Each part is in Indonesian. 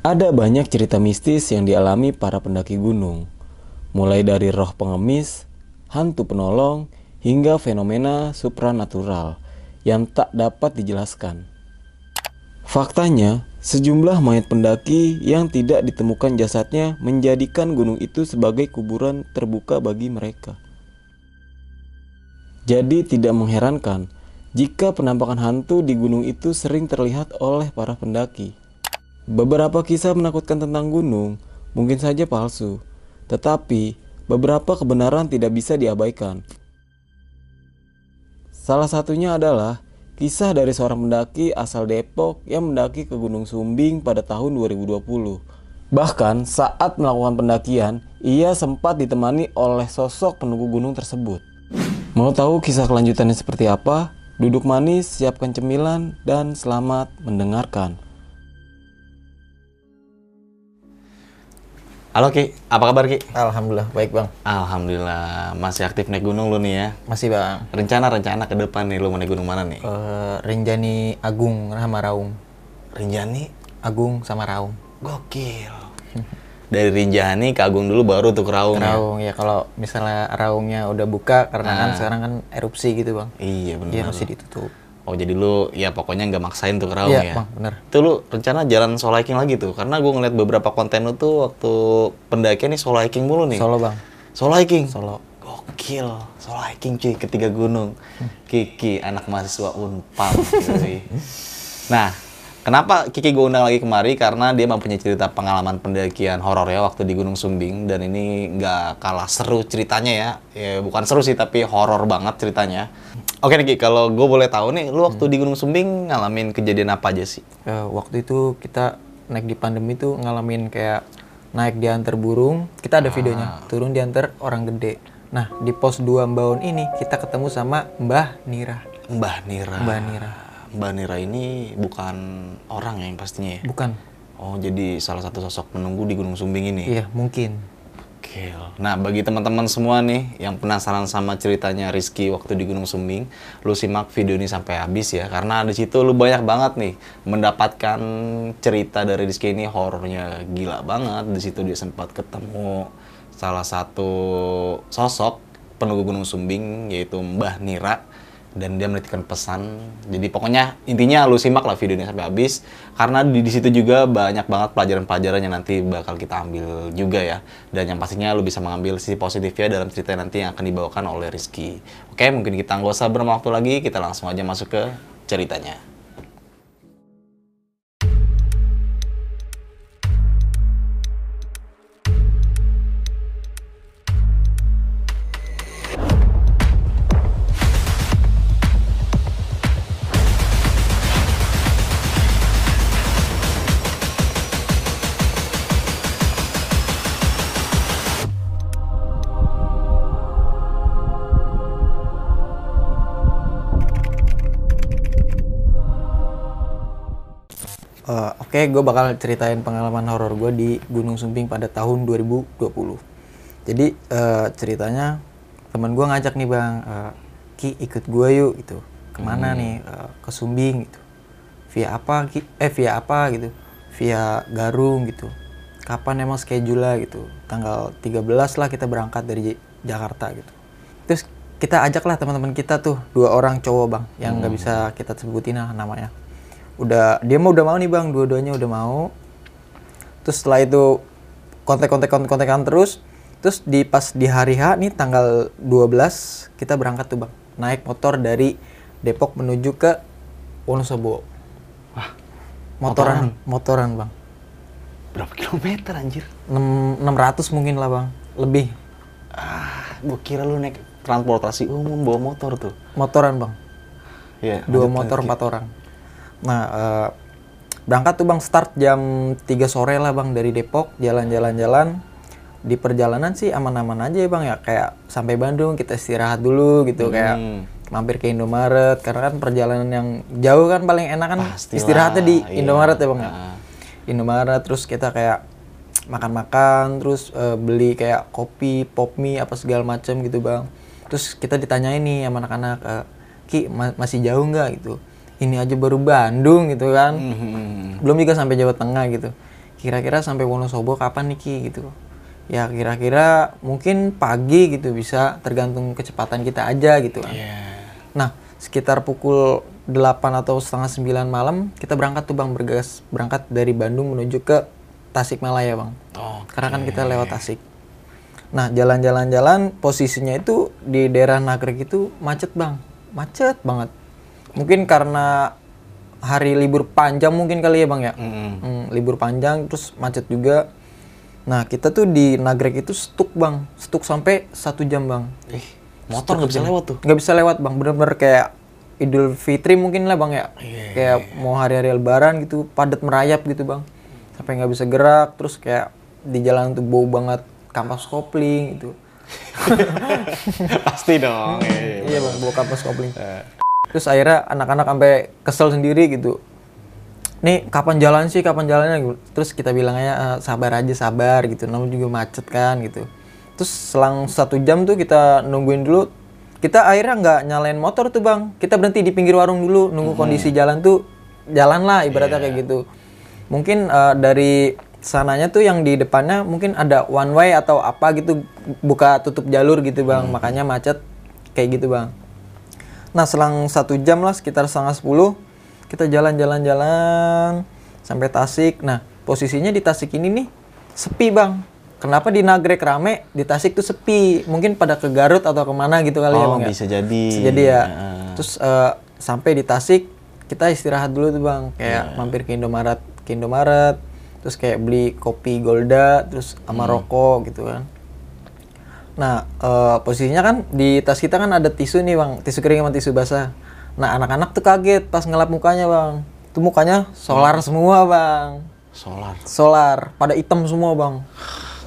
Ada banyak cerita mistis yang dialami para pendaki gunung, mulai dari roh pengemis, hantu penolong, hingga fenomena supranatural yang tak dapat dijelaskan. Faktanya, sejumlah mayat pendaki yang tidak ditemukan jasadnya menjadikan gunung itu sebagai kuburan terbuka bagi mereka. Jadi tidak mengherankan jika penampakan hantu di gunung itu sering terlihat oleh para pendaki. Beberapa kisah menakutkan tentang gunung mungkin saja palsu, tetapi beberapa kebenaran tidak bisa diabaikan. Salah satunya adalah kisah dari seorang pendaki asal Depok yang mendaki ke Gunung Sumbing pada tahun 2020. Bahkan saat melakukan pendakian, ia sempat ditemani oleh sosok penunggu gunung tersebut. Mau tahu kisah kelanjutannya seperti apa? Duduk manis, siapkan cemilan, dan selamat mendengarkan. Halo Ki, apa kabar Ki? Alhamdulillah baik bang. Alhamdulillah masih aktif naik gunung lu nih ya. Masih bang. Rencana-rencana ke depan nih lu mau naik gunung mana nih? Uh, Rinjani Agung sama Raung. Rinjani Agung sama Raung. Gokil. Dari Rinjani ke Agung dulu baru tuh ke Raung. ya? Raung ya kalau misalnya Raungnya udah buka karena kan sekarang kan erupsi gitu bang. Iya benar. Iya masih ditutup. Oh jadi lu ya pokoknya nggak maksain tuh Raung Iya ya? bang bener. Itu lu rencana jalan solo hiking lagi tuh? Karena gue ngeliat beberapa konten lu tuh waktu pendakian nih solo hiking mulu nih. Solo bang. Solo hiking? Solo. Gokil, solo hiking cuy, ketiga gunung. Kiki, anak mahasiswa Unpad cuy. nah, kenapa Kiki gue undang lagi kemari? Karena dia mempunyai cerita pengalaman pendakian horor ya waktu di Gunung Sumbing. Dan ini nggak kalah seru ceritanya ya. Ya bukan seru sih, tapi horor banget ceritanya. Oke nih Ki, kalau gue boleh tahu nih, lu waktu di Gunung Sumbing ngalamin kejadian apa aja sih? Eh, waktu itu kita naik di pandemi tuh ngalamin kayak naik diantar burung. Kita ada videonya. Turun diantar orang gede. Nah di pos 2 Mbaon ini kita ketemu sama Mbah Nira. Mbah Nira. Mbah Nira. Mbah Nira ini bukan orang yang pastinya ya? Bukan. Oh, jadi salah satu sosok penunggu di Gunung Sumbing ini? Iya mungkin. Gokil. Nah, bagi teman-teman semua nih yang penasaran sama ceritanya Rizky waktu di Gunung Sumbing, lu simak video ini sampai habis ya, karena di situ lu banyak banget nih mendapatkan cerita dari Rizky ini horornya gila banget. Di situ dia sempat ketemu salah satu sosok penunggu Gunung Sumbing yaitu Mbah Nira dan dia menitipkan pesan. Jadi pokoknya intinya lu simak lah videonya sampai habis karena di, di situ juga banyak banget pelajaran-pelajaran yang nanti bakal kita ambil juga ya. Dan yang pastinya lu bisa mengambil sisi positifnya dalam cerita nanti yang akan dibawakan oleh Rizky. Oke, mungkin kita nggak usah berlama waktu lagi, kita langsung aja masuk ke ceritanya. Oke, gue bakal ceritain pengalaman horor gue di Gunung Sumbing pada tahun 2020. Jadi eh, ceritanya teman gue ngajak nih bang, eh, Ki ikut gue yuk gitu. Ke mana nih? Eh, ke Sumbing gitu. Via apa? Ki? Eh via apa gitu? Via Garung gitu. Kapan emang schedule gitu? Tanggal 13 lah kita berangkat dari J- Jakarta gitu. Terus kita ajaklah teman-teman kita tuh dua orang cowok bang yang nggak bisa kita sebutin lah namanya udah dia mau udah mau nih bang. Dua-duanya udah mau. Terus setelah itu kontak-kontak kontak-kontakan terus. Terus di pas di hari H nih tanggal 12 kita berangkat tuh bang. Naik motor dari Depok menuju ke Wonosobo. Wah, motoran motoran, bang. Berapa kilometer anjir? 6, 600 mungkin lah bang. Lebih. Ah, gua kira lu naik transportasi umum bawa motor tuh. motoran bang. Iya. dua motor empat orang nah eh, berangkat tuh bang start jam 3 sore lah bang dari Depok jalan-jalan-jalan. Di perjalanan sih aman-aman aja ya bang ya. Kayak sampai Bandung kita istirahat dulu gitu kayak Hmm. mampir ke Indomaret. Karena kan perjalanan yang jauh kan paling enak kan Pastilah, istirahatnya di iya. Indomaret ya bang ya? Ah. Indomaret terus kita kayak makan-makan terus eh, beli kayak kopi pop mie apa segala macam gitu bang. Terus kita ditanyain nih sama anak-anak eh, ki ma- masih jauh nggak? Gitu ini aja baru Bandung gitu kan Hmm. belum juga sampai Jawa Tengah gitu kira-kira sampai Wonosobo kapan nih Ki gitu ya kira-kira mungkin pagi gitu bisa tergantung kecepatan kita aja gitu kan nah sekitar pukul 8 atau setengah 9 malam kita berangkat tuh bang bergegas berangkat dari Bandung menuju ke Tasikmalaya bang Oh, karena kan kita lewat Tasik. Nah, jalan-jalan-jalan posisinya itu di daerah Nagrek itu macet, Bang. Macet banget. Mungkin karena hari libur panjang mungkin kali ya, Bang ya. Hmm, libur panjang terus macet juga. Nah, kita tuh di Nagrek itu stuk, Bang. Stuk sampai satu jam, Bang. Ih, motor nggak bisa lewat tuh. Nggak bisa lewat, Bang. Bener-bener kayak Idul Fitri mungkin lah, Bang ya. kayak mau hari-hari lebaran gitu, padat merayap gitu, Bang. Sampai nggak bisa gerak, terus kayak di jalan tuh bau banget kampas kopling gitu. Pasti dong. Iya. Iya bang, bawa kampas kopling. Terus akhirnya anak-anak sampai kesel sendiri gitu. Nih kapan jalan sih, kapan jalannya? Terus kita bilang aja "Eh, sabar aja, sabar gitu. Namun juga macet kan gitu. Terus selang satu jam tuh kita nungguin dulu. Kita akhirnya nggak nyalain motor tuh bang. Kita berhenti di pinggir warung dulu, nunggu kondisi jalan tuh jalan lah ibaratnya kayak gitu. Mungkin eh, dari sananya tuh yang di depannya mungkin ada one way atau apa gitu buka tutup jalur gitu bang. Makanya macet kayak gitu bang. Nah selang satu jam lah sekitar setengah sepuluh kita jalan-jalan-jalan sampai Tasik. Nah posisinya di Tasik ini nih sepi bang. Kenapa di Nagrek rame, di Tasik tuh sepi? Mungkin pada ke Garut atau ke mana gitu kali ya Oh, bang ya? bisa jadi. Bisa jadi ya. Heeh. Terus eh, sampai di Tasik kita istirahat dulu tuh bang. Kayak mampir ke Indomaret, ke Indomaret. Terus kayak beli kopi Golda, terus sama rokok gitu kan. Nah, eh, posisinya kan di tas kita kan ada tisu nih bang, tisu kering sama tisu basah. Nah, anak-anak tuh kaget pas ngelap mukanya bang. Tuh mukanya solar semua bang, Solar. solar, pada hitam semua bang.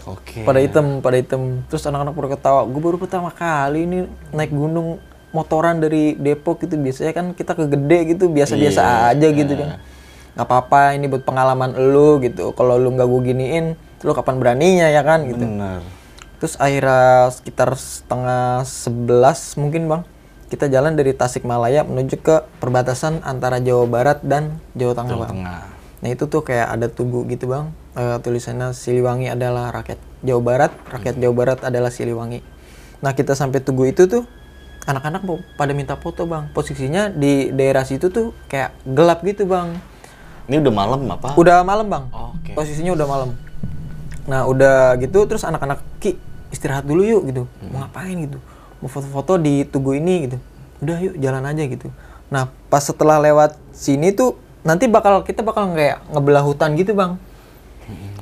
Oke. Pada hitam, pada hitam. Terus anak-anak pada ketawa. Gue baru pertama kali ini naik gunung motoran dari Depok gitu. Biasanya kan kita ke gede gitu, biasa-biasa aja gitu kan. Gak apa-apa, ini buat pengalaman lu gitu. Kalau lu nggak gue giniin, lu kapan beraninya ya kan gitu. Bener. Terus akhirnya sekitar setengah sebelas mungkin bang, kita jalan dari Tasikmalaya menuju ke perbatasan antara Jawa Barat dan Jawa Tengah bang. Tengah. Nah itu tuh kayak ada tugu gitu bang, Eh, tulisannya Siliwangi adalah rakyat Jawa Barat, rakyat Jawa Barat adalah Siliwangi. Nah kita sampai tugu itu tuh anak-anak mau pada minta foto bang. Posisinya di daerah situ tuh kayak gelap gitu bang. Ini udah malam apa? Udah malam bang. Oke. Posisinya udah malam. Nah udah gitu terus anak-anak ki istirahat dulu yuk gitu. Mau ngapain gitu? Mau foto-foto di tugu ini gitu. Udah yuk jalan aja gitu. Nah pas setelah lewat sini tuh nanti bakal kita bakal kayak ngebelah hutan gitu bang.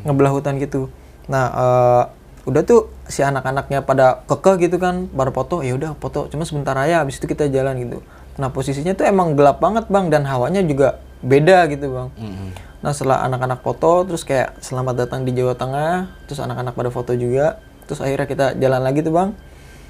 Ngebelah hutan gitu. Nah eh, udah tuh si anak-anaknya pada kekeh gitu kan pada foto ya udah foto cuma sebentar aja habis itu kita jalan gitu nah posisinya tuh emang gelap banget bang dan hawanya juga beda gitu bang nah setelah anak-anak foto terus kayak selamat datang di Jawa Tengah terus anak-anak pada foto juga terus akhirnya kita jalan lagi tuh bang.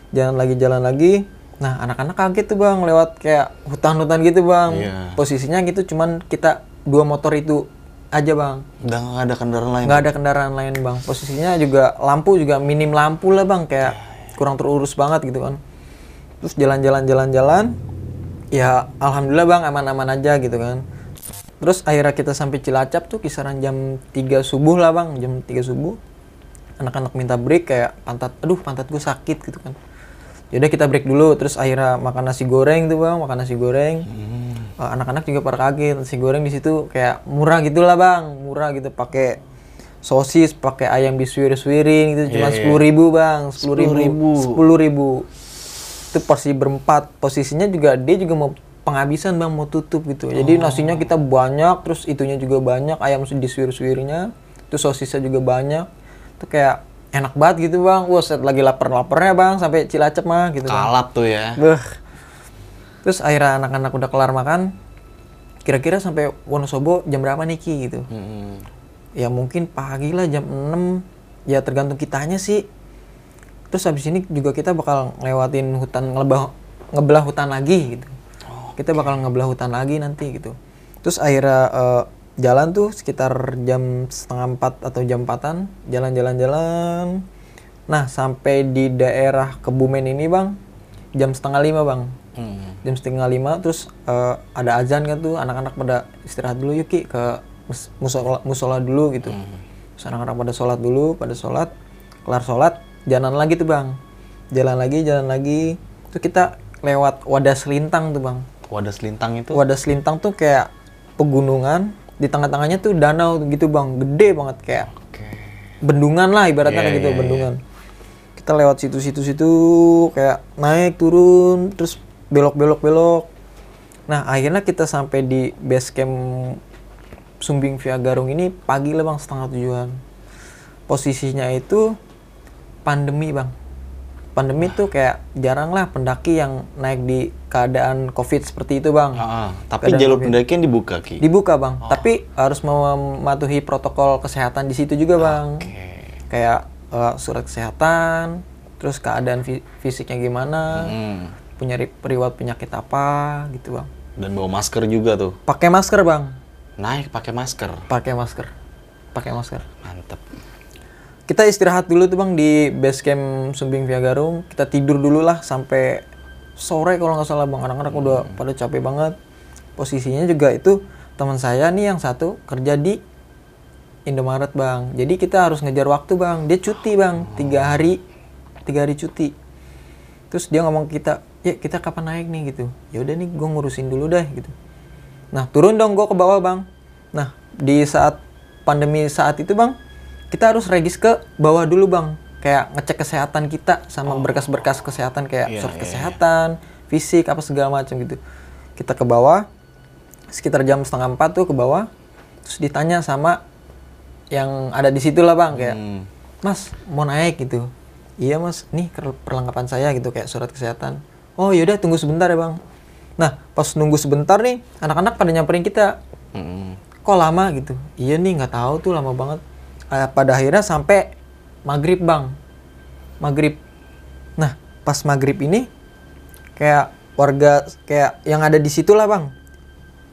Jalan lagi jalan lagi. Nah anak-anak kaget tuh bang lewat kayak hutan-hutan gitu bang. Iya. posisinya gitu cuman kita dua motor itu aja bang. Udah nggak ada kendaraan lain. nggak ada kendaraan lain bang. Posisinya juga lampu juga minim lampu lah bang. Kayak kurang terurus banget gitu kan. Terus jalan-jalan jalan-jalan. Ya alhamdulillah bang aman-aman aja gitu kan. Terus akhirnya kita sampai Cilacap tuh kisaran jam 3 subuh lah bang. Jam 3 subuh anak-anak minta break kayak pantat aduh pantat gue sakit gitu kan. Yaudah kita break dulu terus akhirnya makan nasi goreng tuh bang makan nasi goreng. Eh, anak-anak juga pada kaget nasi goreng di situ kayak murah gitulah bang murah gitu pakai sosis pakai ayam disuir-suirin gitu cuma sepuluh ribu bang sepuluh ribu sepuluh ribu. itu porsi berempat posisinya juga dia juga mau penghabisan bang mau tutup gitu. Jadi nasinya kita banyak terus itunya juga banyak ayam disuir-suirnya terus sosisnya juga banyak itu kayak enak banget gitu bang wah set lagi lapar-laparnya bang sampai Cilacap mah gitu bang. Kalap tuh ya. Beuh. Terus akhirnya anak-anak udah kelar makan, kira-kira sampai Wonosobo jam berapa nih Ki gitu. Mm-mm. Ya mungkin pagi lah jam 6, ya tergantung kitanya sih. Terus habis ini juga kita bakal ngelewatin hutan ngelebah, ngebelah hutan lagi gitu. Kita bakal ngebelah hutan lagi nanti gitu. Terus akhirnya eh, jalan tuh sekitar jam setengah empat atau jam empatan, jalan-jalan-jalan. Nah sampai di daerah Kebumen ini bang, jam setengah lima bang Mm. jam setengah lima terus eh, ada azan kan tuh anak-anak pada istirahat dulu yuk Ki ke mus- musola musola dulu gitu Terus anak-anak pada sholat dulu, pada sholat, kelar sholat, jalan lagi tuh bang. Jalan lagi, jalan lagi. Terus kita lewat wadah selintang tuh bang. Wadah selintang itu. Wadah selintang tuh kayak pegunungan, di tengah-tengahnya tuh danau gitu bang, gede banget kayak Oke. bendungan lah ibaratnya kayak gitu iya, bendungan. Kita lewat situ-situ situ kayak naik turun terus belok belok belok nah akhirnya kita sampai di base camp Sumbing Via Garung ini pagi lah bang setengah tujuan. Posisinya itu pandemi bang pandemi tuh kayak jarang lah pendaki yang naik di keadaan covid seperti itu bang Ah, ah. tapi Keadaan jalur COVID. pendakian dibuka ki. dibuka bang tapi harus mematuhi protokol kesehatan di situ juga bang Oke. kayak eh, surat kesehatan terus keadaan fi- fisiknya gimana Hmm. punya ri- periwat penyakit apa gitu bang Dan bawa masker juga tuh. pakai masker bang Naik pakai masker. pakai masker pakai masker Mantep. Kita istirahat dulu tuh bang di base camp Sumbing Via Garung kita tidur dulu lah sampai sore kalau nggak salah bang. Anak-anak udah pada capek banget. Posisinya juga itu teman saya nih yang satu kerja di Indomaret bang. Jadi kita harus ngejar waktu bang. Dia cuti bang tiga hari tiga hari cuti. Terus dia ngomong ke kita ya kita kapan naik nih? Gitu. Ya udah nih gue ngurusin dulu deh gitu. Nah turun dong gue ke bawah bang. Nah di saat pandemi saat itu bang kita harus regis ke bawah dulu bang. Kayak ngecek kesehatan kita sama berkas-berkas kesehatan kayak Iya, surat iya, kesehatan fisik apa segala macam gitu. Kita ke bawah sekitar jam setengah empat tuh ke bawah terus ditanya sama yang ada di situ lah bang kayak Hmm. mas mau naik gitu? Iya mas. Nih perlengkapan saya gitu kayak surat kesehatan. Oh yaudah tunggu sebentar ya bang. Nah pas nunggu sebentar nih anak-anak pada nyamperin kita. Hmm. kok lama? gitu. Iya nih nggak tahu tuh lama banget Eh, pada akhirnya sampai maghrib bang. Maghrib. Nah pas maghrib ini kayak warga kayak yang ada di situ lah bang.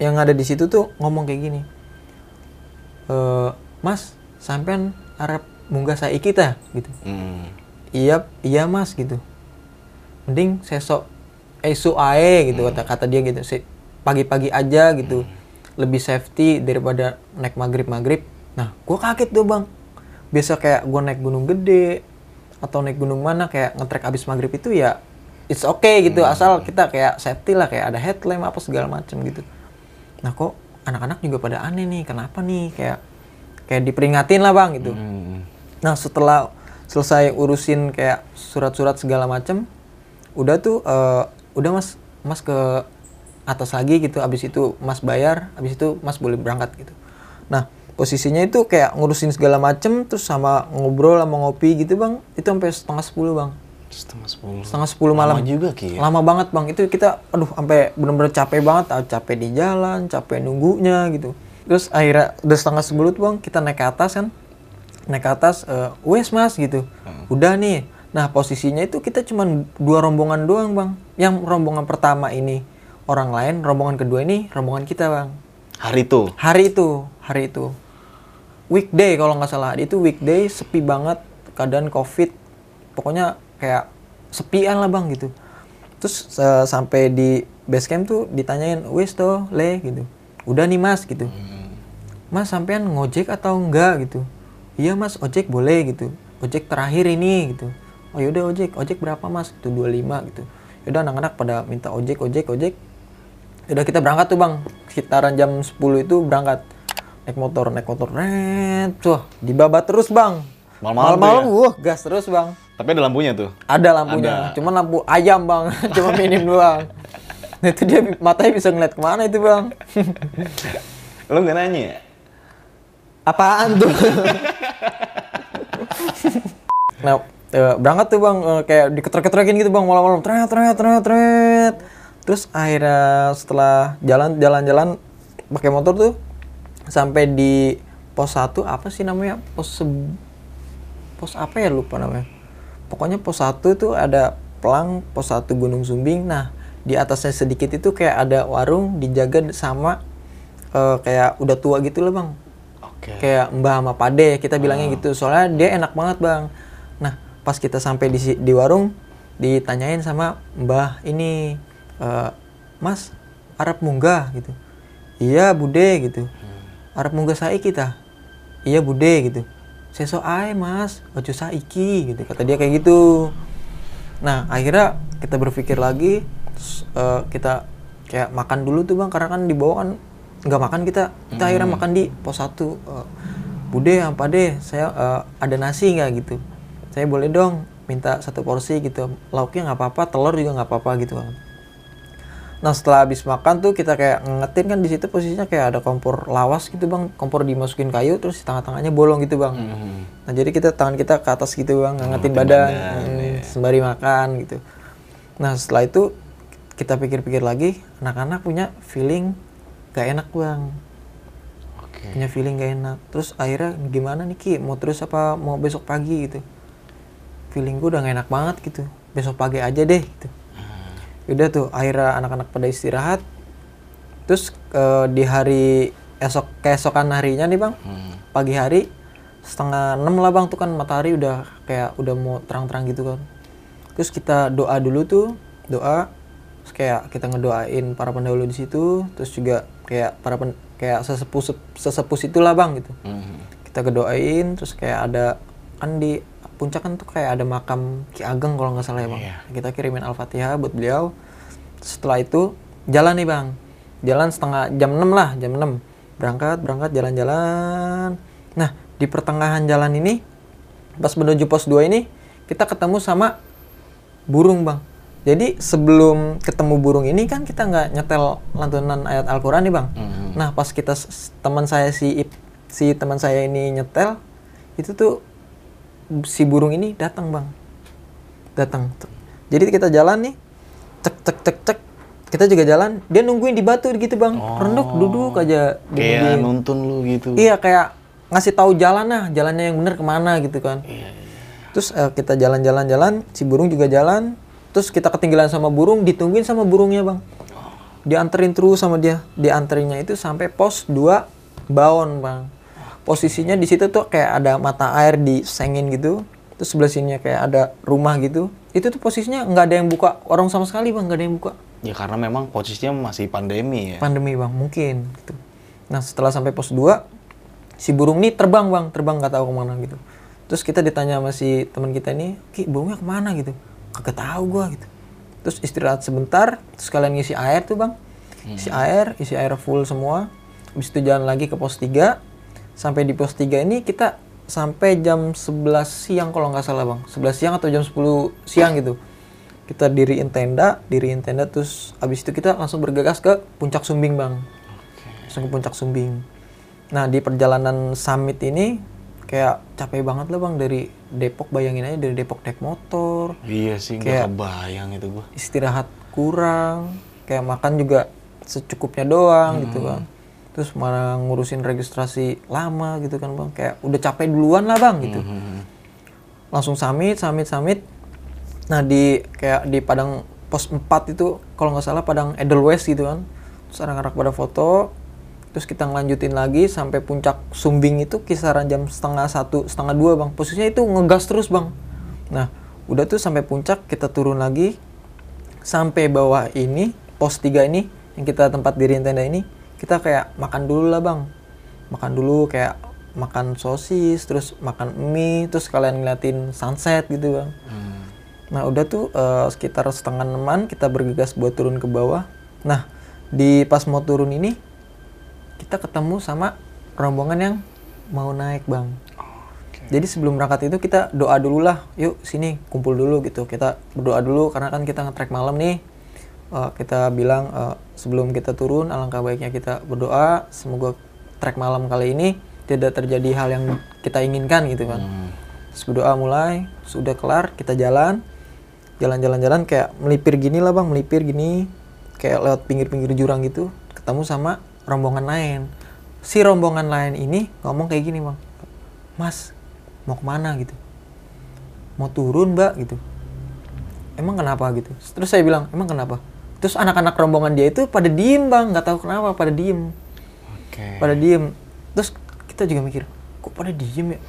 Yang ada di situ tuh ngomong kayak gini. Eh mas sampean Arab munggah saya kita gitu. Hmm. iya iya mas gitu. Mending sesok esok ae gitu kata kata dia gitu. Pagi-pagi aja gitu. Lebih safety daripada naik maghrib maghrib nah gua kaget tuh bang biasa kayak gua naik gunung gede atau naik gunung mana kayak ngetrek abis maghrib itu ya it's okay gitu asal kita kayak safety lah kayak ada headlamp apa segala macem gitu nah kok anak-anak juga pada aneh nih kenapa nih kayak kayak diperingatin lah bang gitu Hmm. Nah setelah selesai urusin kayak surat-surat segala macem, udah tuh eh, udah mas mas ke atas lagi gitu. Abis itu mas bayar, abis itu mas boleh berangkat gitu. Nah posisinya itu kayak ngurusin segala macem, terus sama ngobrol sama ngopi gitu bang. Itu sampai setengah sepuluh bang, Setengah sepuluh. setengah sepuluh malam. Lama juga ki. ya? Lama banget bang. Itu kita, aduh sampai bener-bener capek banget. ah, Capek di jalan, capek nunggunya gitu. Terus akhirnya udah setengah sepuluh tuh bang, kita naik ke atas kan. Naik ke atas, eh, wes mas gitu. Udah nih. Nah posisinya itu kita cuma dua rombongan doang bang. Yang rombongan pertama ini orang lain, rombongan kedua ini rombongan kita bang. Hari itu. Hari itu, hari itu. Weekday kalau nggak salah. Itu weekday sepi banget keadaan covid. Pokoknya kayak sepian lah bang gitu. Terus eh, sampai di base camp tuh ditanyain, wes toh le gitu. Udah nih mas gitu. Mas sampean ngojek atau enggak gitu? Iya mas ojek boleh gitu. Ojek terakhir ini gitu. Oh yaudah ojek, ojek berapa mas? Itu 25 gitu. Yaudah anak-anak pada minta ojek, ojek, ojek. Udah kita berangkat tuh bang, sekitaran jam 10 itu berangkat. Naik motor, naik motor, net, tuh dibabat terus bang. Malam-malam Malam-malam, ya? wah gas terus bang. Tapi ada lampunya tuh. Ada lampunya, Ada. cuman lampu ayam bang, cuma minim doang. Nah, itu dia matanya bisa ngeliat ke mana itu bang. Lo nggak nanya ya? Apaan tuh? nah, eh, berangkat tuh bang, eh, kayak diketrek-ketrekin gitu bang malam-malam, tret, tret, tret, tret. Terus akhirnya setelah jalan, jalan-jalan pakai motor tuh sampai di pos 1 apa sih namanya? Pos se- pos apa ya lupa namanya. Pokoknya pos 1 tuh ada pelang pos 1 Gunung Sumbing. Nah, di atasnya sedikit itu kayak ada warung dijaga sama eh, kayak udah tua gitu loh, Bang Oke. kayak mbah sama pade kita bilangnya gitu soalnya dia enak banget bang nah pas kita sampai di di warung ditanyain sama mbah ini eh, mas Arab munggah gitu iya bude gitu Arab munggah saya kita iya bude gitu. Sesok ae mas. Ojo saiki gitu. Kata dia kayak gitu. Nah akhirnya kita berpikir lagi terus, eh, kita kayak makan dulu tuh bang. Karena kan di bawah kan nggak makan kita. Kita akhirnya makan di pos satu. Eh, bude apa deh saya eh, ada nasi nggak gitu? Saya boleh dong minta satu porsi gitu. Lauknya nggak apa-apa telur juga nggak apa-apa gitu bang Nah setelah habis makan tuh kita kayak ngetin kan di situ posisinya kayak ada kompor lawas gitu bang, kompor dimasukin kayu terus di tengah-tengahnya bolong gitu bang. Nah jadi kita tangan kita ke atas gitu bang, ngetin badan, hmm, sembari makan gitu. Nah setelah itu kita pikir-pikir lagi, anak-anak punya feeling gak enak bang, Oke. punya feeling gak enak. Terus akhirnya gimana nih Ki, mau terus apa mau besok pagi gitu? Feeling gue udah gak enak banget gitu, besok pagi aja deh gitu udah tuh akhirnya anak-anak pada istirahat. Terus eh, di hari esok keesokan harinya nih bang pagi hari setengah enam lah bang tuh kan matahari udah kayak udah mau terang-terang gitu kan. Terus kita doa dulu tuh doa. Terus kayak kita ngedoain para pendahulu di situ. Terus juga kayak para pen, kayak sesepuh sesepuh itulah bang gitu. Mhm. kita kedoain terus kayak ada kan di puncak kan tuh kayak ada makam Ki Ageng kalau nggak salah ya bang. Iya. kita kirimin al-fatihah buat beliau. Setelah itu jalan nih bang. Jalan setengah jam 6 lah jam 6 berangkat berangkat jalan-jalan. Nah di pertengahan jalan ini pas menuju pos 2 ini kita ketemu sama burung bang. Jadi sebelum ketemu burung ini kan kita nggak nyetel lantunan ayat Al-Quran nih bang. Mhm. nah pas kita teman saya si si teman saya ini nyetel itu tuh si burung ini datang bang datang jadi kita jalan nih cek cek cek cek kita juga jalan dia nungguin di batu gitu bang renduk duduk aja Oh. Kayak dinungguin. nuntun lu gitu. Iya kayak ngasih tahu jalan lah, jalannya yang bener ke mana gitu kan. Iya, Terus eh, kita jalan-jalan-jalan, si burung juga jalan. Terus kita ketinggalan sama burung, ditungguin sama burungnya bang. Dianterin terus sama dia, dianterinnya itu sampai pos 2 baon bang. Posisinya di situ tuh kayak ada mata air disengin gitu. Terus sebelah sini kayak ada rumah gitu. Itu tuh posisinya nggak ada yang buka, orang sama sekali bang nggak ada yang buka. Ya karena memang posisinya masih pandemi ya. pandemi bang mungkin gitu. nah setelah sampai pos 2 si burung ini terbang bang terbang nggak tahu ke mana gitu terus kita ditanya sama si teman kita ini ki burungnya ke mana gitu kagak tahu gua gitu terus istirahat sebentar terus kalian ngisi air tuh bang isi air isi air full semua habis itu jalan lagi ke pos 3 sampai di pos 3 ini kita sampai jam 11 siang kalau nggak salah bang 11 siang atau jam 10 siang gitu kita diriin tenda, diriin tenda terus abis itu kita langsung bergegas ke puncak Sumbing bang, langsung ke puncak Sumbing. Nah di perjalanan summit ini kayak capek banget lah bang dari Depok bayangin aja dari Depok naik motor, Iya sih, nggak kebayang itu gua. istirahat kurang, kayak makan juga secukupnya doang gitu kan. Terus malah ngurusin registrasi lama gitu kan bang, kayak udah capek duluan lah bang gitu. Mhm. langsung summit, summit, summit. Nah di kayak di Padang pos 4 itu kalau nggak salah Padang Edelweiss gitu kan. Terus anak-anak pada foto. Terus kita ngelanjutin lagi sampai puncak Sumbing itu kisaran jam setengah satu, setengah dua bang. Posisinya itu ngegas terus bang. Nah udah tuh sampai puncak kita turun lagi sampai bawah ini pos 3 ini yang kita tempat diriin tenda ini kita kayak makan dulu lah bang makan dulu kayak makan sosis terus makan mie terus kalian ngeliatin sunset gitu bang Hmm. nah udah tuh eh, sekitar setengah enaman kita bergegas buat turun ke bawah nah di pas mau turun ini kita ketemu sama rombongan yang mau naik bang jadi sebelum berangkat itu kita doa dulu lah, yuk sini kumpul dulu gitu. Kita berdoa dulu karena kan kita nge-track malam nih. Eh, kita bilang eh, sebelum kita turun alangkah baiknya kita berdoa semoga trek malam kali ini tidak terjadi hal yang kita inginkan gitu kan. Hmm. Terus berdoa mulai, sudah kelar kita jalan, jalan-jalan-jalan kayak melipir gini lah bang, melipir gini, kayak lewat pinggir-pinggir jurang gitu, ketemu sama rombongan lain. Si rombongan lain ini ngomong kayak gini bang, Mas mau ke mana gitu? Mau turun mbak gitu. Emang kenapa gitu? Terus saya bilang emang kenapa? Terus anak-anak rombongan dia itu pada diem bang, nggak tahu kenapa pada diem. Oke. pada diem. Terus kita juga mikir kok pada diem ya?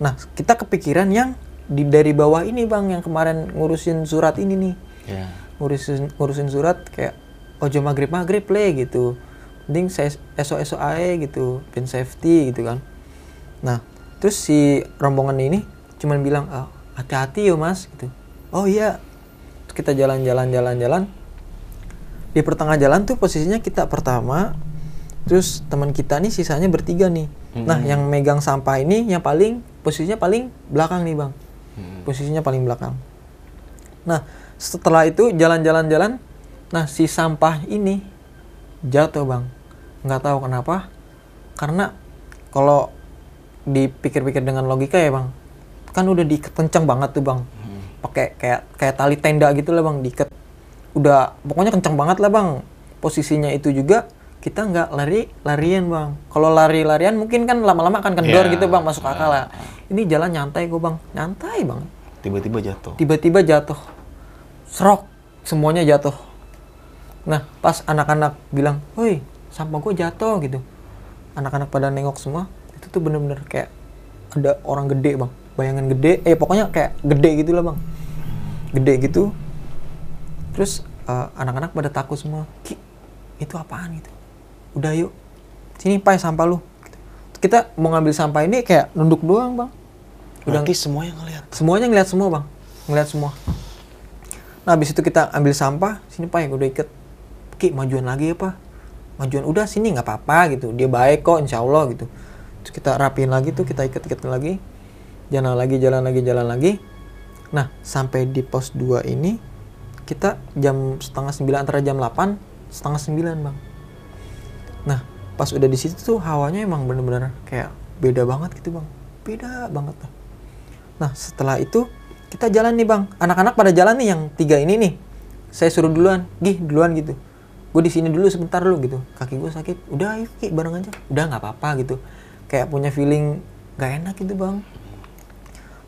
Nah kita kepikiran yang di dari bawah ini bang yang kemarin ngurusin surat ini nih. Ya. ngurusin ngurusin surat kayak ojo maghrib maghrib le gitu. Mending saya esok esok ae gitu. Pin safety gitu kan. Nah terus si rombongan ini cuman bilang "Ah, hati-hati yo mas gitu. Oh iya. Terus kita jalan-jalan jalan-jalan di pertengah jalan tuh posisinya kita pertama terus teman kita nih sisanya bertiga nih. Nah yang megang sampah ini yang paling posisinya paling belakang nih bang. Posisinya paling belakang. Nah setelah itu jalan-jalan jalan. Nah si sampah ini jatuh bang. Nggak tahu kenapa karena kalau dipikir-pikir dengan logika ya bang kan udah diikat kencang banget tuh bang. Pakai kayak kayak tali tenda gitu lah bang diikat udah pokoknya kencang banget lah bang. Posisinya itu juga kita nggak lari larian bang. Kalau lari larian mungkin kan lama-lama akan kendor Iya. gitu bang masuk akal lah. Ini jalan nyantai gue bang. Nyantai bang. Tiba-tiba jatuh. tiba-tiba jatuh. Serok semuanya jatuh. Nah pas anak-anak bilang woi sampah gue jatuh gitu. Anak-anak pada nengok semua itu tuh bener-bener kayak ada orang gede bang. Bayangan gede eh pokoknya kayak gede gitu lah bang. Gede gitu terus eh, anak-anak pada takut semua ki itu apaan gitu? Udah yuk sini pai sampah lu. Gitu. kita mau ngambil sampah ini kayak nunduk doang bang. Udah Berarti semuanya ngeliat. semuanya ngeliat semua bang. Ngeliat semua. Nah habis itu kita ambil sampah sini yang udah ikat. Ki majuan lagi ya pak. Majuan udah sini nggak apa-apa gitu. Dia baik kok insya Allah gitu. Terus kita rapiin lagi tuh kita ikat ikat lagi. Jalan lagi jalan lagi jalan lagi. Nah sampai di pos 2 ini kita jam setengah sembilan antara jam 8 setengah sembilan bang Nah, pas udah di situ tuh hawanya emang bener-bener kayak beda banget gitu bang, beda banget tuh. Nah, setelah itu kita jalan nih bang, anak-anak pada jalan nih yang tiga ini nih. Saya suruh duluan, gih duluan gitu. Gue di sini dulu sebentar dulu gitu. Kaki gue sakit, udah ayo Ki, bareng aja. Udah nggak apa-apa gitu. Kayak punya feeling gak enak gitu bang.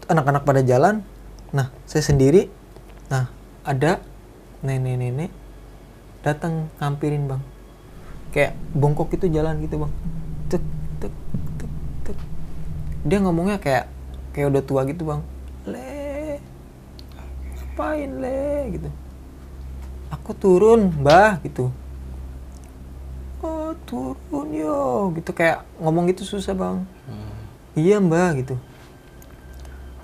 Anak-anak pada jalan, nah saya sendiri, ada nenek-nenek datang ngampirin bang. Kayak bongkok itu jalan gitu bang. Tek tek tek tek. Dia ngomongnya kayak kayak udah tua gitu bang. Le ngapain le gitu. Aku turun mbah gitu. Oh turun yo gitu. Kayak ngomong gitu susah bang. Iya mbah gitu.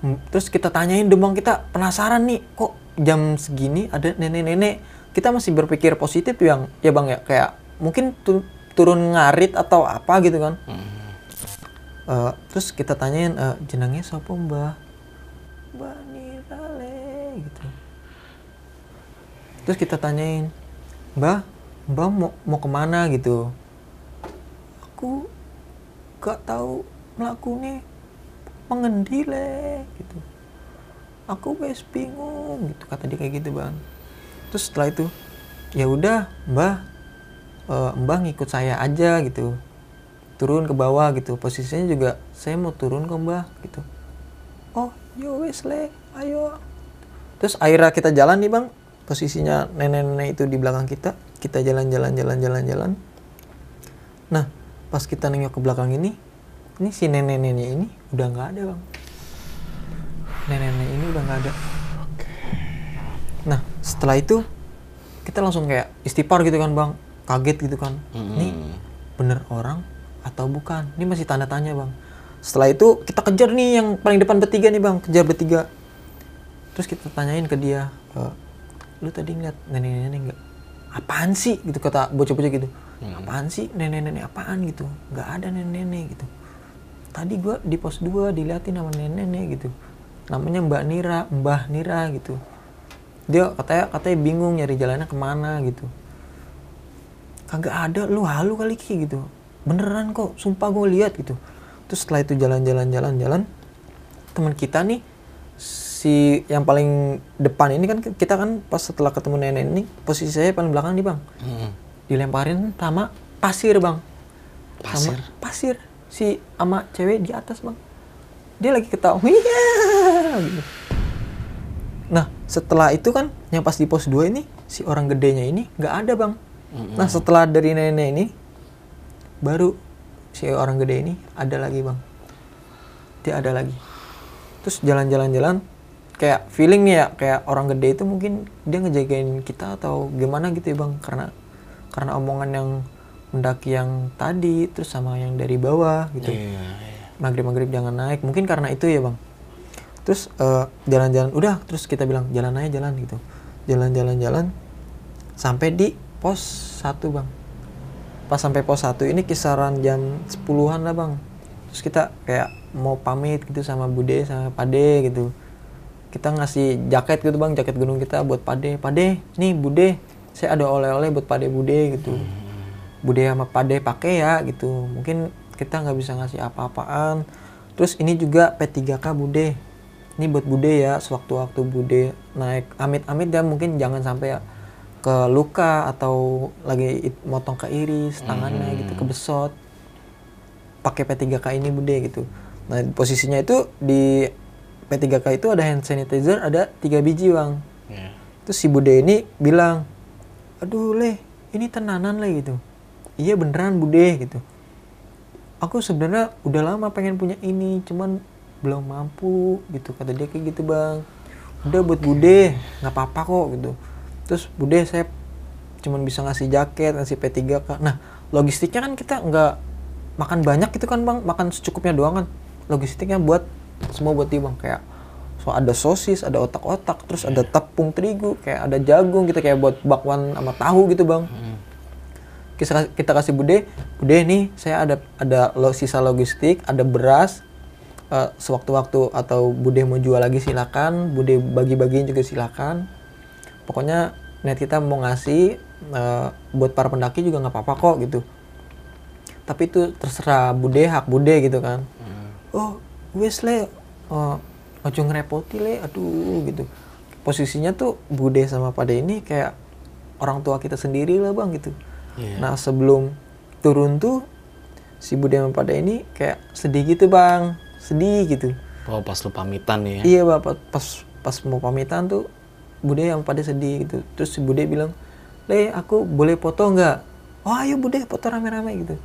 Hmm, terus kita tanyain dong bang kita penasaran nih kok jam segini ada nenek-nenek. Kita masih berpikir positif yang ya bang ya kayak mungkin tu- turun ngarit atau apa gitu kan. Eh, terus kita tanyain eh, jenengnya siapa mbah? Mbah Nirale gitu. Terus kita tanyain mbah mbah mau mau ke mana? gitu. Aku gak tahu melakukannya mengendi le gitu aku wes bingung gitu kata dia kayak gitu bang. Terus setelah itu ya udah mbah eh, mbah ngikut saya aja gitu. Turun ke bawah gitu. Posisinya juga saya mau turun ke mbah gitu. Oh yo wes le ayo. Terus akhirnya kita jalan nih bang. Posisinya nenek-nenek itu di belakang kita kita jalan-jalan jalan-jalan jalan. Nah pas kita nengok ke belakang ini ini si nenek-nenek ini udah nggak ada bang nenek-nenek ini udah nggak ada. Nah setelah itu kita langsung kayak istighfar gitu kan bang. Kaget gitu kan. Ini bener orang atau bukan? Ini masih tanda tanya bang. Setelah itu kita kejar nih yang paling depan bertiga nih bang. Kejar bertiga. Terus kita tanyain ke dia "Eh, lu tadi ngeliat nenek-nenek nggak? Apaan sih? gitu kata bocah-bocah gitu. Apaan sih? Nenek-nenek apaan? gitu. Nggak ada nenek-nenek gitu. Tadi gua di pos 2 diliatin sama nenek-nenek gitu namanya Mbak Nira Mbah Nira gitu. Dia katanya katanya bingung nyari jalannya ke mana gitu. Kagak ada lu halu kali ki gitu. Beneran kok sumpah gue lihat gitu. Terus setelah itu jalan-jalan jalan-jalan teman kita nih si yang paling depan ini kan kita kan pas setelah ketemu nenek ini posisi saya paling belakang nih bang. Hmm. dilemparin sama pasir bang. Pasir? sama pasir. Si ama cewek di atas bang dia lagi ketawa gitu. nah setelah itu kan yang pas di pos 2 ini si orang gedenya ini nggak ada bang. Nah setelah dari nenek ini baru si orang gede ini ada lagi bang. Dia ada lagi. Terus jalan-jalan-jalan kayak feeling nih ya kayak orang gede itu mungkin dia ngejagain kita atau gimana gitu ya bang. Karena karena omongan yang mendaki yang tadi terus sama yang dari bawah gitu. Iya, iya. Maghrib maghrib jangan naik. Mungkin karena itu ya bang. Terus eh, jalan-jalan udah terus kita bilang jalan aja jalan gitu. Jalan-jalan jalan sampai di pos satu bang. Pas sampai pos satu ini kisaran jam 10-an lah bang. Terus kita kayak mau pamit gitu sama Bude sama Pade gitu. Kita ngasih jaket gitu bang jaket gunung kita buat Pade. Pade nih Bude saya ada oleh-oleh buat Pade Bude gitu. Bude sama Pade pakai ya gitu. Mungkin kita nggak bisa ngasih apa-apaan terus ini juga P3K Bude ini buat Bude ya sewaktu-waktu Bude naik amit-amit ya mungkin jangan sampai ya ke luka atau lagi motong ke iris tangannya gitu kebesot pakai P3K ini Bude gitu nah posisinya itu di P3K itu ada hand sanitizer ada tiga biji bang Iya. Terus si Bude ini bilang, aduh leh, ini tenanan leh gitu. Iya beneran Bude gitu. Aku sebenarnya udah lama pengen punya ini, cuman belum mampu gitu. Kata dia kayak gitu bang. Udah buat Bude, nggak apa-apa kok gitu. Terus Bude saya cuman bisa ngasih jaket, ngasih P3K. Nah logistiknya kan kita nggak makan banyak gitu kan bang, makan secukupnya doang kan. Logistiknya buat semua buat dia bang kayak so ada sosis, ada otak-otak, terus ada tepung terigu, kayak ada jagung gitu kayak buat bakwan sama tahu gitu bang. Kita, kita kasih bude, bude nih saya ada ada lo- sisa logistik, ada beras. Eh, sewaktu-waktu atau bude mau jual lagi silakan, bude bagi-bagiin juga silakan. Pokoknya net kita mau ngasih eh, buat para pendaki juga nggak apa-apa kok gitu. Tapi itu terserah bude hak bude gitu kan oh wes le oh, ojo ngerepoti le aduh gitu posisinya tuh bude sama pade ini kayak orang tua kita sendiri lah bang gitu Iya. nah sebelum turun tuh si bude sama pade ini kayak sedih gitu bang. Sedih gitu. Oh, pas lu pamitan ya. iya bapak pas pas mau pamitan tuh bude yang pada sedih gitu. Terus si bude bilang le aku boleh foto nggak? Oh ayo bude foto rame-rame gitu.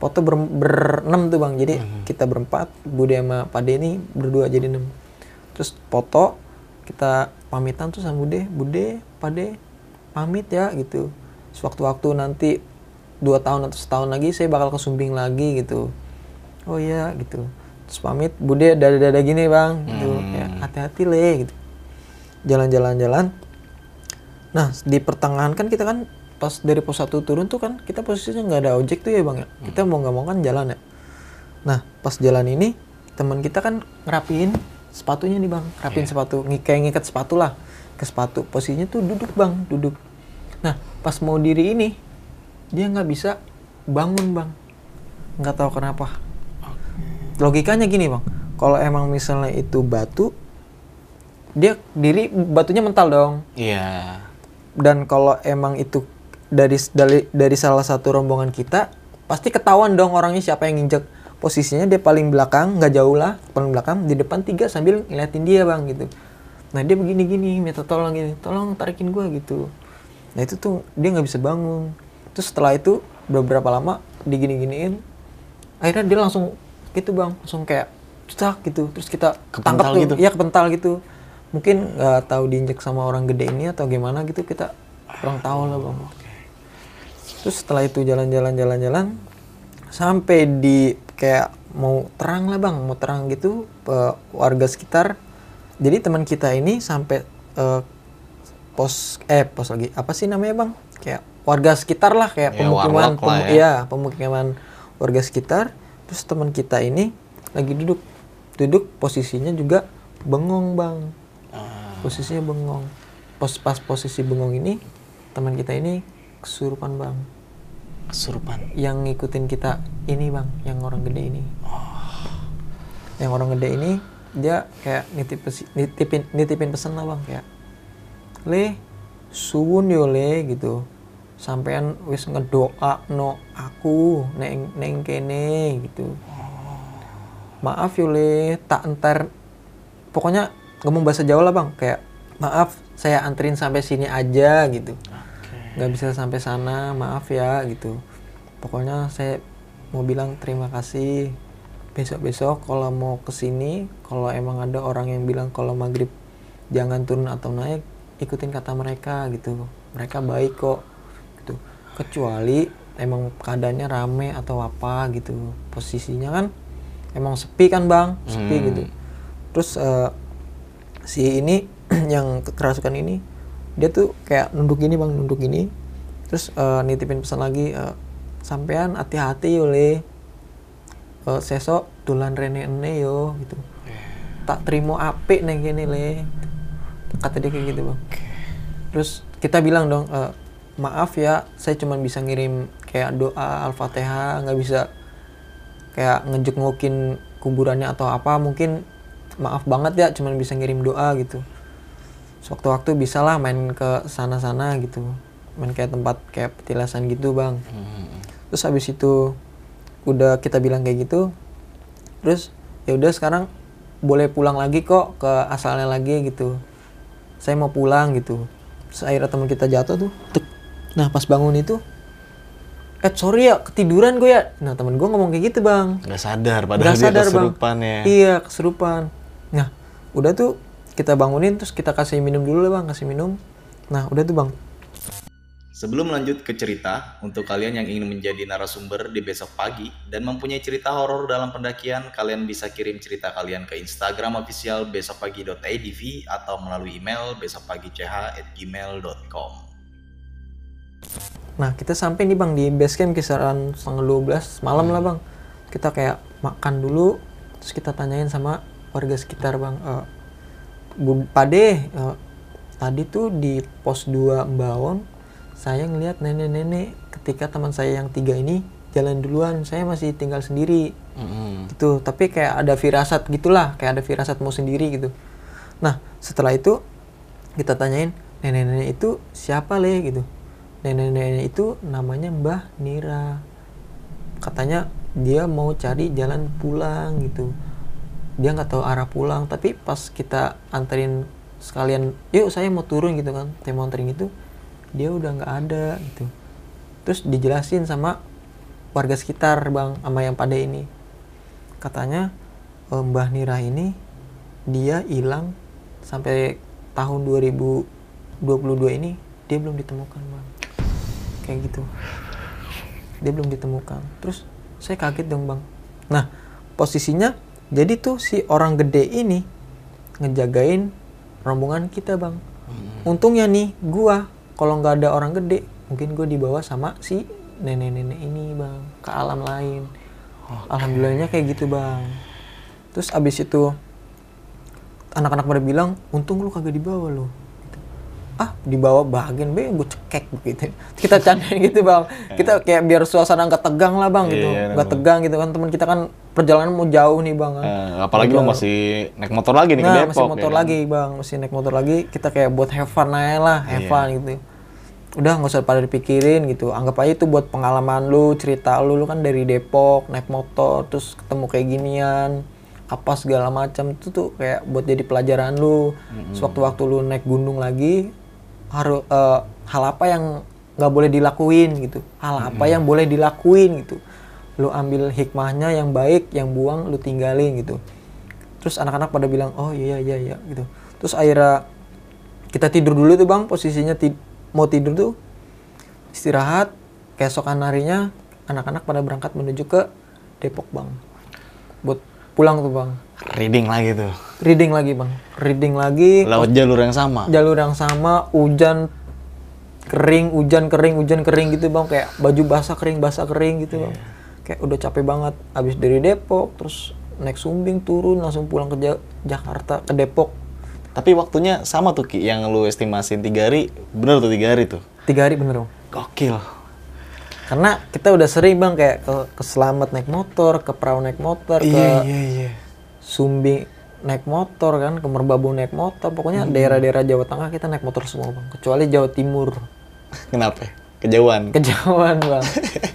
Foto ber, berenam tuh bang. Jadi kita berempat bude sama pade ini berdua jadi enam. Terus foto kita pamitan tuh sama bude bude pade pamit ya gitu sewaktu-waktu nanti dua tahun atau setahun lagi saya bakal ke Sumbing lagi gitu. Oh iya gitu. Terus pamit bude dada-dada gini bang gitu. Ya hati-hati le gitu. Jalan-jalan-jalan nah di pertengahan kan kita kan pas dari pos 1 turun tuh kan kita posisinya nggak ada ojek tuh ya bang ya? Kita mau nggak mau kan jalan ya. Nah pas jalan ini teman kita kan ngerapiin sepatunya nih bang. Rapiin sepatu Ngi- kayak ngikat sepatu lah. Ke sepatu posisinya tuh duduk bang duduk nah pas mau diri ini dia nggak bisa bangun bang. Nggak tahu kenapa. Logikanya gini bang. Kalau emang misalnya itu batu dia diri batunya mental dong. Iya. dan kalau emang itu dari dari dari salah satu rombongan kita pasti ketahuan dong orangnya siapa yang nginjek. Posisinya dia paling belakang nggak jauh lah paling belakang di depan tiga sambil ngeliatin dia bang gitu. Nah dia begini gini minta tolong gini tolong tarikin gua gitu nah itu tuh dia nggak bisa bangun. Terus setelah itu beberapa lama digini giniin akhirnya dia langsung gitu bang. Langsung kayak cetak gitu. Terus kita Kepental tangkap tuh. gitu? iya kepental gitu. Mungkin nggak tahu diinjek sama orang gede ini atau gimana gitu kita kurang tahu lah bang. Terus setelah itu jalan-jalan jalan-jalan sampai di kayak mau terang lah bang. Mau terang gitu pe- warga sekitar. Jadi teman kita ini sampai eh, pos eh pos lagi. Apa sih namanya bang? Kayak warga sekitar lah kayak Ya, pemukiman warlock lah ya. iya, pemukiman warga sekitar. Terus teman kita ini lagi duduk. Duduk posisinya juga bengong bang. Ah. posisinya bengong. Pos pas posisi bengong ini teman kita ini kesurupan bang. Kesurupan. yang ngikutin kita ini bang yang orang gede ini. Yang orang gede ini dia kayak nitip nitipin nitipin pesan lah bang kayak le suwun yo le gitu. Sampean wis ngedoa no aku neng neng kene gitu. Maaf yo le tak entar. Pokoknya ngomong bahasa Jawa lah bang. Kayak maaf saya anterin sampai sini aja gitu. Nggak bisa sampai sana maaf ya gitu. Pokoknya saya mau bilang terima kasih. Besok-besok kalau mau ke sini kalau emang ada orang yang bilang kalau maghrib jangan turun atau naik ikutin kata mereka gitu. Mereka baik kok gitu. Kecuali emang keadaannya rame atau apa gitu. Posisinya kan emang sepi kan bang? Sepi Hmm. gitu. Terus eh, si ini yang kerasukan ini dia tuh kayak nunduk gini bang nunduk gini terus eh, nitipin pesan lagi eh, sampean hati-hati oleh eh, sesok tulan rene ene yo gitu. Tak terima apik neng gini le kata dia kayak gitu bang. Terus kita bilang dong "Eh, maaf ya saya cuma bisa ngirim kayak doa al-fatihah nggak bisa kayak ngejuk-ngukin kuburannya atau apa mungkin maaf banget ya cuma bisa ngirim doa gitu. Sewaktu-waktu bisa lah main ke sana-sana gitu main kayak tempat kayak petilasan gitu bang. Terus habis itu udah kita bilang kayak gitu terus ya udah sekarang boleh pulang lagi kok ke asalnya lagi gitu saya mau pulang gitu terus akhirnya teman kita jatuh tuh tek. nah pas bangun itu eh sorry ya ketiduran gue ya nah temen gue ngomong kayak gitu bang Nggak sadar padahal Nggak dia sadar, Bang. ya. Iya, kesurupan. Nah, udah tuh kita bangunin terus kita kasih minum dulu lah, Bang, kasih minum. Nah, udah tuh, Bang. Sebelum lanjut ke cerita, untuk kalian yang ingin menjadi narasumber di besok pagi dan mempunyai cerita horor dalam pendakian, kalian bisa kirim cerita kalian ke Instagram official besokpagi.idv atau melalui email besokpagi.ch@gmail.com. Nah, kita sampai nih, Bang, di base camp kisaran setengah 12 malam lah, Bang. Kita kayak makan dulu, terus kita tanyain sama warga sekitar, Bang. Eh, Bu Pade, eh, tadi tuh di pos 2 Mbawon, saya ngelihat nenek-nenek ketika teman saya yang tiga ini jalan duluan, saya masih tinggal sendiri. gitu. Tapi kayak ada firasat gitulah kayak ada firasat mau sendiri gitu. Nah setelah itu kita tanyain nenek-nenek itu siapa le? Gitu. Nenek-nenek itu namanya Mbah Nira. Katanya dia mau cari jalan pulang gitu. Dia nggak tahu arah pulang tapi pas kita anterin sekalian yuk saya mau turun gitu kan. Saya mau anterin gitu dia udah nggak ada gitu. Terus dijelasin sama warga sekitar bang sama yang pada ini. Katanya eh, Mbah Nira ini dia hilang sampai tahun 2022 ini dia belum ditemukan bang. Kayak gitu. Dia belum ditemukan. Terus saya kaget dong bang. Nah posisinya jadi tuh si orang gede ini ngejagain rombongan kita bang. Untungnya nih gua kalau nggak ada orang gede mungkin gue dibawa sama si nenek-nenek ini bang ke alam lain. Alhamdulillahnya kayak gitu bang. Terus abis itu anak-anak pada bilang untung lu kagak dibawa lu. Gitu. ah dibawa bagian B gue cekek begitu. Kita candain gitu bang. Kita kayak biar suasana nggak tegang lah bang gitu. Iya, nggak tegang gitu kan teman kita kan perjalanan mau jauh nih bang kan. Eh, apalagi lo masih naik motor lagi nih ke nah Depok. masih motor ya kan? lagi bang. Masih naik motor lagi kita kayak buat have fun aja lah have fun gitu udah nggak usah pada dipikirin gitu. Anggap aja itu buat pengalaman lu cerita lu. Lu kan dari Depok naik motor terus ketemu kayak ginian apa segala macam. Itu tuh kayak buat jadi pelajaran lu. Sewaktu-waktu lu naik gunung lagi harus eh, hal apa yang nggak boleh dilakuin gitu. Hal apa yang boleh dilakuin gitu. Lu ambil hikmahnya yang baik yang buang lu tinggalin gitu. Terus anak-anak pada bilang oh iya iya iya gitu. Terus akhirnya kita tidur dulu tuh bang. Posisinya ti- mau tidur tuh istirahat keesokan harinya anak-anak pada berangkat menuju ke Depok bang. Buat pulang tuh bang. Reading lagi tuh. reading lagi bang. Reading lagi Lewat jalur yang sama. jalur yang sama hujan kering hujan kering hujan kering gitu bang. Kayak baju basah kering basah kering gitu bang. Kayak udah capek banget. Abis dari Depok terus naik Sumbing turun langsung pulang ke Ja- Jakarta ke Depok Tapi waktunya sama tuh Ki, yang lu estimasin tiga hari, bener tuh tiga hari tuh. tiga hari bener bang Gokil. karena kita udah sering bang kayak ke, ke Selamat naik motor ke Perahu naik motor ke Iya iya iya. Sumbing naik motor kan ke Merbabu naik motor pokoknya daerah-daerah Jawa Tengah kita naik motor semua bang kecuali Jawa Timur Kenapa? Kejauhan. kejauhan bang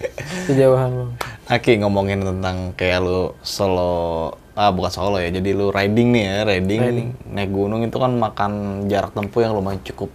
kejauhan bang Aki ngomongin tentang kayak lu solo ah bukan solo ya jadi lu riding nih ya riding, naik gunung itu kan makan jarak tempuh yang lumayan cukup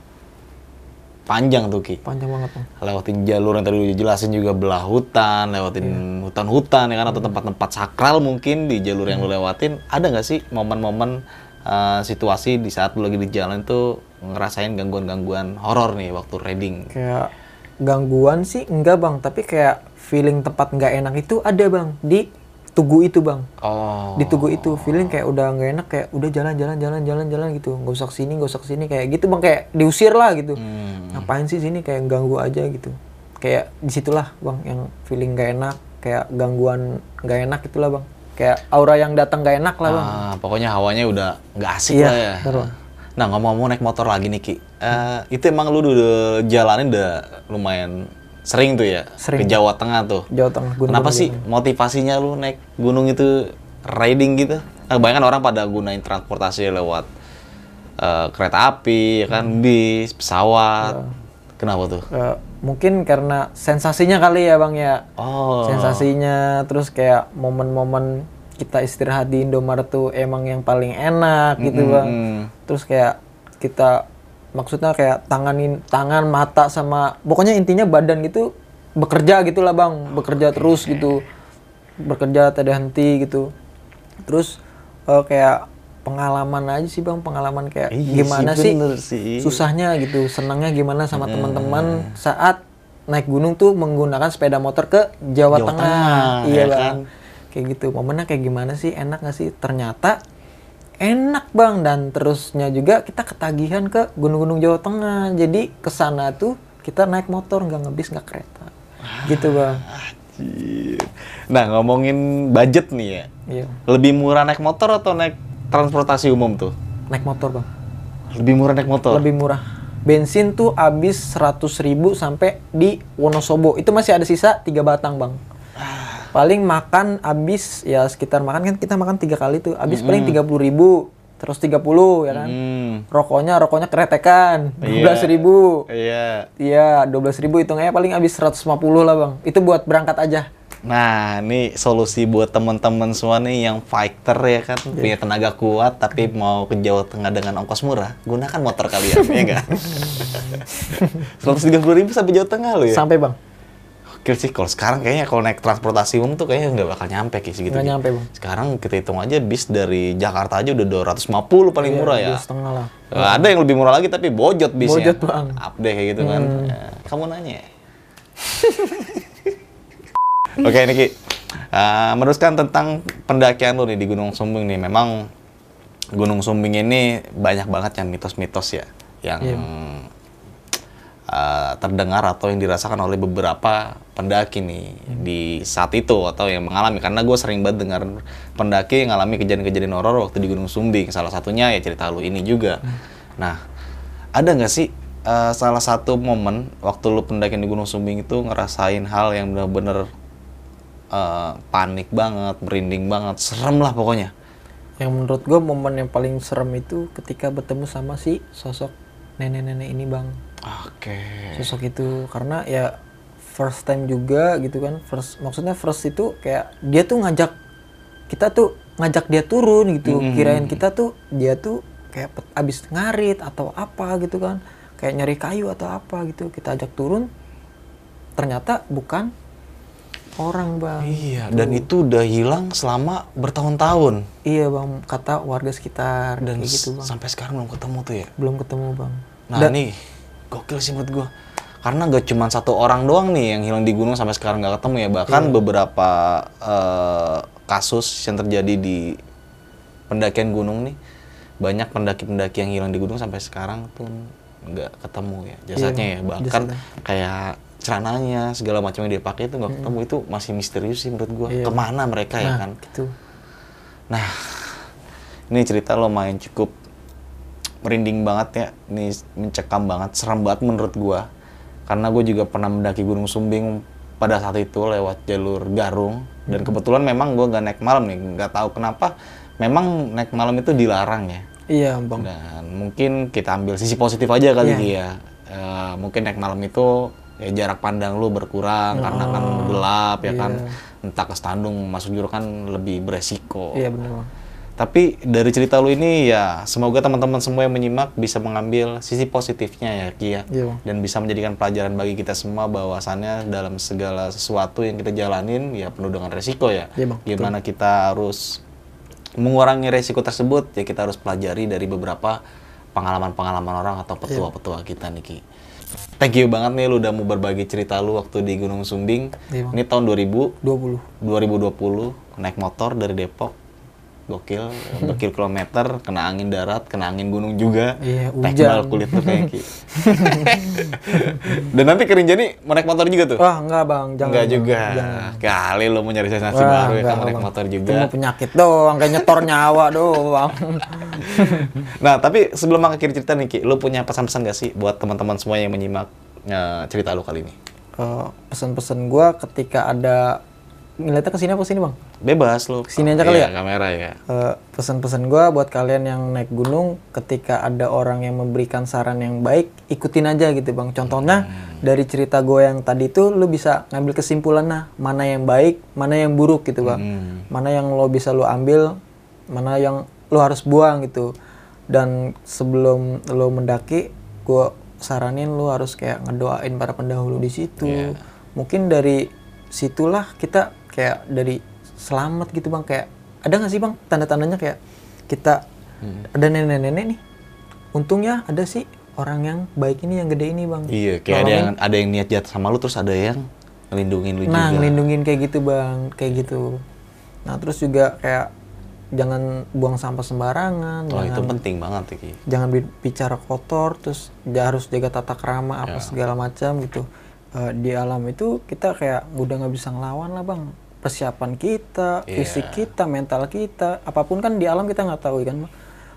panjang tuh Ki. Panjang banget bang. Lewatin jalur yang tadi udah jelasin juga belah hutan lewatin hutan-hutan ya kan atau tempat-tempat sakral mungkin di jalur yang lu lewatin. Ada nggak sih momen-momen uh, situasi di saat lu lagi di jalan tuh ngerasain gangguan-gangguan horor nih waktu riding? Kayak gangguan sih enggak bang. Tapi kayak feeling tempat nggak enak itu ada bang. Di tugu itu bang. Oh. di tugu itu feeling kayak udah nggak enak kayak udah jalan jalan jalan jalan jalan gitu. Nggak usah ke sini nggak usah ke sini kayak gitu bang. Kayak diusir lah gitu. Hmm. ngapain sih sini? Kayak ganggu aja gitu. Kayak di situlah bang yang feeling gak enak kayak gangguan gak enak itulah bang. Kayak aura yang datang gak enak lah bang. Ah, pokoknya hawanya udah nggak asik Iya, lah ya. Bang. Nah ngomong-ngomong naik motor lagi nih Ki, Eh, itu emang lu udah jalanin udah lumayan sering tuh ya Sering. ke Jawa Tengah tuh. Jawa Tengah gunung Kenapa sih motivasinya lu naik gunung itu riding gitu? Nah, kebanyakan orang pada gunain transportasi lewat eh, kereta api, ya kan, Hmm. bis, pesawat. Kenapa tuh? Eh, mungkin karena sensasinya kali ya bang ya Oh, sensasinya terus kayak momen-momen kita istirahat di Indomaret tuh emang yang paling enak gitu bang mm. terus kayak kita maksudnya kayak tanganin tangan mata sama pokoknya intinya badan gitu bekerja gitulah bang. Bekerja terus gitu. Bekerja tidak henti gitu. Terus eh, kayak pengalaman aja sih bang. Pengalaman kayak Iya gimana sih, sih, susahnya gitu senangnya gimana sama teman-teman saat naik gunung tuh menggunakan sepeda motor ke Jawa, Jawa Tengah. Tengah, iya ya bang. kan? kayak gitu. Momennya kayak gimana sih? Enak gak sih? Ternyata enak bang. Dan terusnya juga kita ketagihan ke gunung-gunung Jawa Tengah. Jadi ke sana tuh kita naik motor nggak ngebis nggak kereta. Gitu bang. Nah ngomongin budget nih ya, iya. Lebih murah naik motor atau naik transportasi umum tuh? naik motor bang. Lebih murah naik motor. lebih murah. Bensin tuh habis 100.000 ribu sampai di Wonosobo. Itu masih ada sisa tiga batang bang paling makan habis ya sekitar makan kan kita makan tiga kali tuh habis paling 30.000 ribu terus 30 ya kan Hmm, rokoknya rokoknya keretekan Iya. 12.000 ribu iya. iya 12.000 ribu hitungnya paling habis 150 lah bang itu buat berangkat aja Nah, ini solusi buat teman-teman semua nih yang fighter ya kan, Iya. punya tenaga kuat tapi mau ke Jawa Tengah dengan ongkos murah, gunakan motor kalian, ya kan? Seratus tiga puluh ribu sampai Jawa Tengah lo ya. sampai bang Gokil sih, kalau sekarang kayaknya kalau naik transportasi umum tuh kayaknya nggak bakal nyampe kayak segitu. nggak nyampe bang Sekarang kita hitung aja bis dari Jakarta aja udah 250 paling murah ya. setengah lah Eh, Ada yang lebih murah lagi tapi bojot bisnya. Bojot, Bang. Update kayak gitu kan. Ya, kamu nanya. Oke Niki, Eh, meneruskan tentang pendakian lu nih di Gunung Sumbing nih. Memang Gunung Sumbing ini banyak banget yang mitos-mitos ya, yang Iya. Eh, terdengar atau yang dirasakan oleh beberapa pendaki nih di saat itu atau yang mengalami. Karena gue sering banget dengar pendaki yang mengalami kejadian-kejadian horor waktu di Gunung Sumbing. Salah satunya ya cerita lu ini juga. Nah, ada nggak sih eh, salah satu momen waktu lu pendakian di Gunung Sumbing itu ngerasain hal yang bener-bener eh, panik banget, merinding banget, serem lah pokoknya. yang menurut gue momen yang paling serem itu ketika bertemu sama si sosok nenek-nenek ini bang Oke. sosok itu karena ya first time juga gitu kan first maksudnya first itu kayak dia tuh ngajak kita tuh ngajak dia turun gitu. Kirain kita tuh dia tuh kayak abis ngarit atau apa gitu kan. Kayak nyari kayu atau apa gitu kita ajak turun. Ternyata bukan orang bang. Iya, dan itu udah hilang selama bertahun-tahun. iya bang kata warga sekitar Dan gitu bang. sampai sekarang belum ketemu tuh ya. belum ketemu bang. Nah nih, gokil sih menurut gua. Karena gak cuma satu orang doang nih yang hilang di gunung sampai sekarang nggak ketemu ya. Bahkan beberapa eh, kasus yang terjadi di pendakian gunung nih, banyak pendaki-pendaki yang hilang di gunung sampai sekarang tuh nggak ketemu ya jasadnya ya. Bahkan kayak celananya segala macam yang dia pakai itu nggak ketemu itu masih misterius sih menurut gua. Iya. Ke mana mereka ya nah kan? gitu Nah, ini cerita lo main cukup merinding banget ya. Ini mencekam banget, serem banget menurut gua. Karena gue juga pernah mendaki Gunung Sumbing pada saat itu lewat jalur Garung. Dan kebetulan memang gua nggak naik malam nih, nggak tahu kenapa. Memang naik malam itu dilarang ya. iya bang Dan mungkin kita ambil sisi positif aja kali Ki, ya. Eh, mungkin naik malam itu ya jarak pandang lu berkurang karena kan gelap ya kan. Entah ke Standung masuk jurang kan lebih beresiko. iya bang Tapi dari cerita lu ini ya semoga teman-teman semua yang menyimak bisa mengambil sisi positifnya ya Ki ya. Iya. Dan bisa menjadikan pelajaran bagi kita semua bahwasannya dalam segala sesuatu yang kita jalanin ya penuh dengan resiko ya. Iya, Bang. Gimana kita harus mengurangi resiko tersebut ya kita harus pelajari dari beberapa pengalaman-pengalaman orang atau petua-petua kita nih Ki. Thank you banget nih lu udah mau berbagi cerita lu waktu di Gunung Sumbing. Iya, Bang. Ini tahun 2000 20. 2020 naik motor dari Depok gokil berkil-kilometer kena angin darat kena angin gunung juga Iya, tekbal kulit tuh kayak dan nanti kering jadi mau naik motor juga tuh Wah, enggak Bang, jangan. enggak juga Jangan. kali lo mau nyari sensasi Wah, baru ya enggak, kamu naik Bang. motor juga mau penyakit doang, kayak nyetor nyawa doang. nah tapi sebelum akhir cerita nih Ki lo punya pesan-pesan gak sih buat teman-teman semua yang menyimak eh, cerita lo kali ini Eh, pesan-pesan gua ketika ada ngeliatnya ke sini apa sini, Bang? bebas lo Sini aja kali Iya, ya? kamera ya Eh, pesan-pesan gua buat kalian yang naik gunung ketika ada orang yang memberikan saran yang baik ikutin aja gitu bang contohnya dari cerita gue yang tadi itu lu bisa ngambil kesimpulan nah mana yang baik mana yang buruk gitu bang Hmm. mana yang lo bisa lu ambil mana yang lo harus buang gitu dan sebelum lo mendaki gue saranin lu harus kayak ngedoain para pendahulu di situ Iya. mungkin dari situlah kita kayak dari selamat gitu bang. Kayak ada nggak sih bang tanda-tandanya kayak kita Hmm. ada nenek-nenek nih. Untungnya ada sih orang yang baik ini yang gede ini bang. Iya kayak ada yang ada yang niat jahat sama lu terus ada yang ngelindungin lu nah juga. ngelindungin kayak gitu bang. Kayak gitu. Nah terus juga kayak jangan buang sampah sembarangan itu jangan penting banget ya, Ki. jangan bi- bicara kotor terus ja- harus jaga tata krama apa Ya. segala macam gitu. Eh, di alam itu kita kayak udah nggak bisa ngelawan lah bang persiapan kita Iya. fisik kita mental kita apa pun kan di alam kita nggak tahu kan Bang.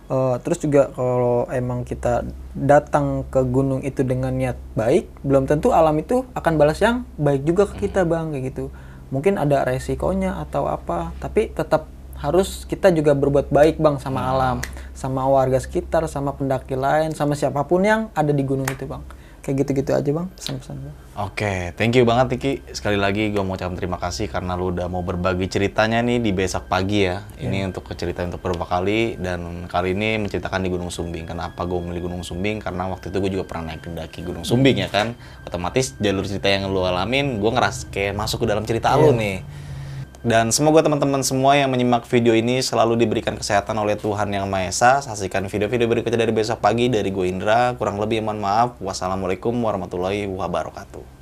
Eh, terus juga kalau emang kita datang ke gunung itu dengan niat baik belum tentu alam itu akan balas yang baik juga ke kita bang kayak gitu. Mungkin ada resikonya atau apa tapi tetap harus kita juga berbuat baik bang sama alam sama warga sekitar sama pendaki lain sama siapa pun yang ada di gunung itu bang. Kayak gitu-gitu aja bang pesan-pesan gue Oke, thank you banget Niki. Sekali lagi gue mau ucapin terima kasih karena lu udah mau berbagi ceritanya nih di besok pagi ya. Ini untuk cerita untuk beberapa kali dan kali ini menceritakan di Gunung Sumbing. Kenapa gue memilih Gunung Sumbing? Karena waktu itu gue juga pernah naik mendaki Gunung Sumbing ya kan. Otomatis jalur cerita yang lu alamin, gue ngeras kayak masuk ke dalam cerita lu nih. Dan semoga teman-teman semua yang menyimak video ini selalu diberikan kesehatan oleh Tuhan Yang Maha Esa. Saksikan video-video berikutnya dari besok pagi dari gue Indra. Kurang lebih mohon maaf. Wassalamualaikum warahmatullahi wabarakatuh.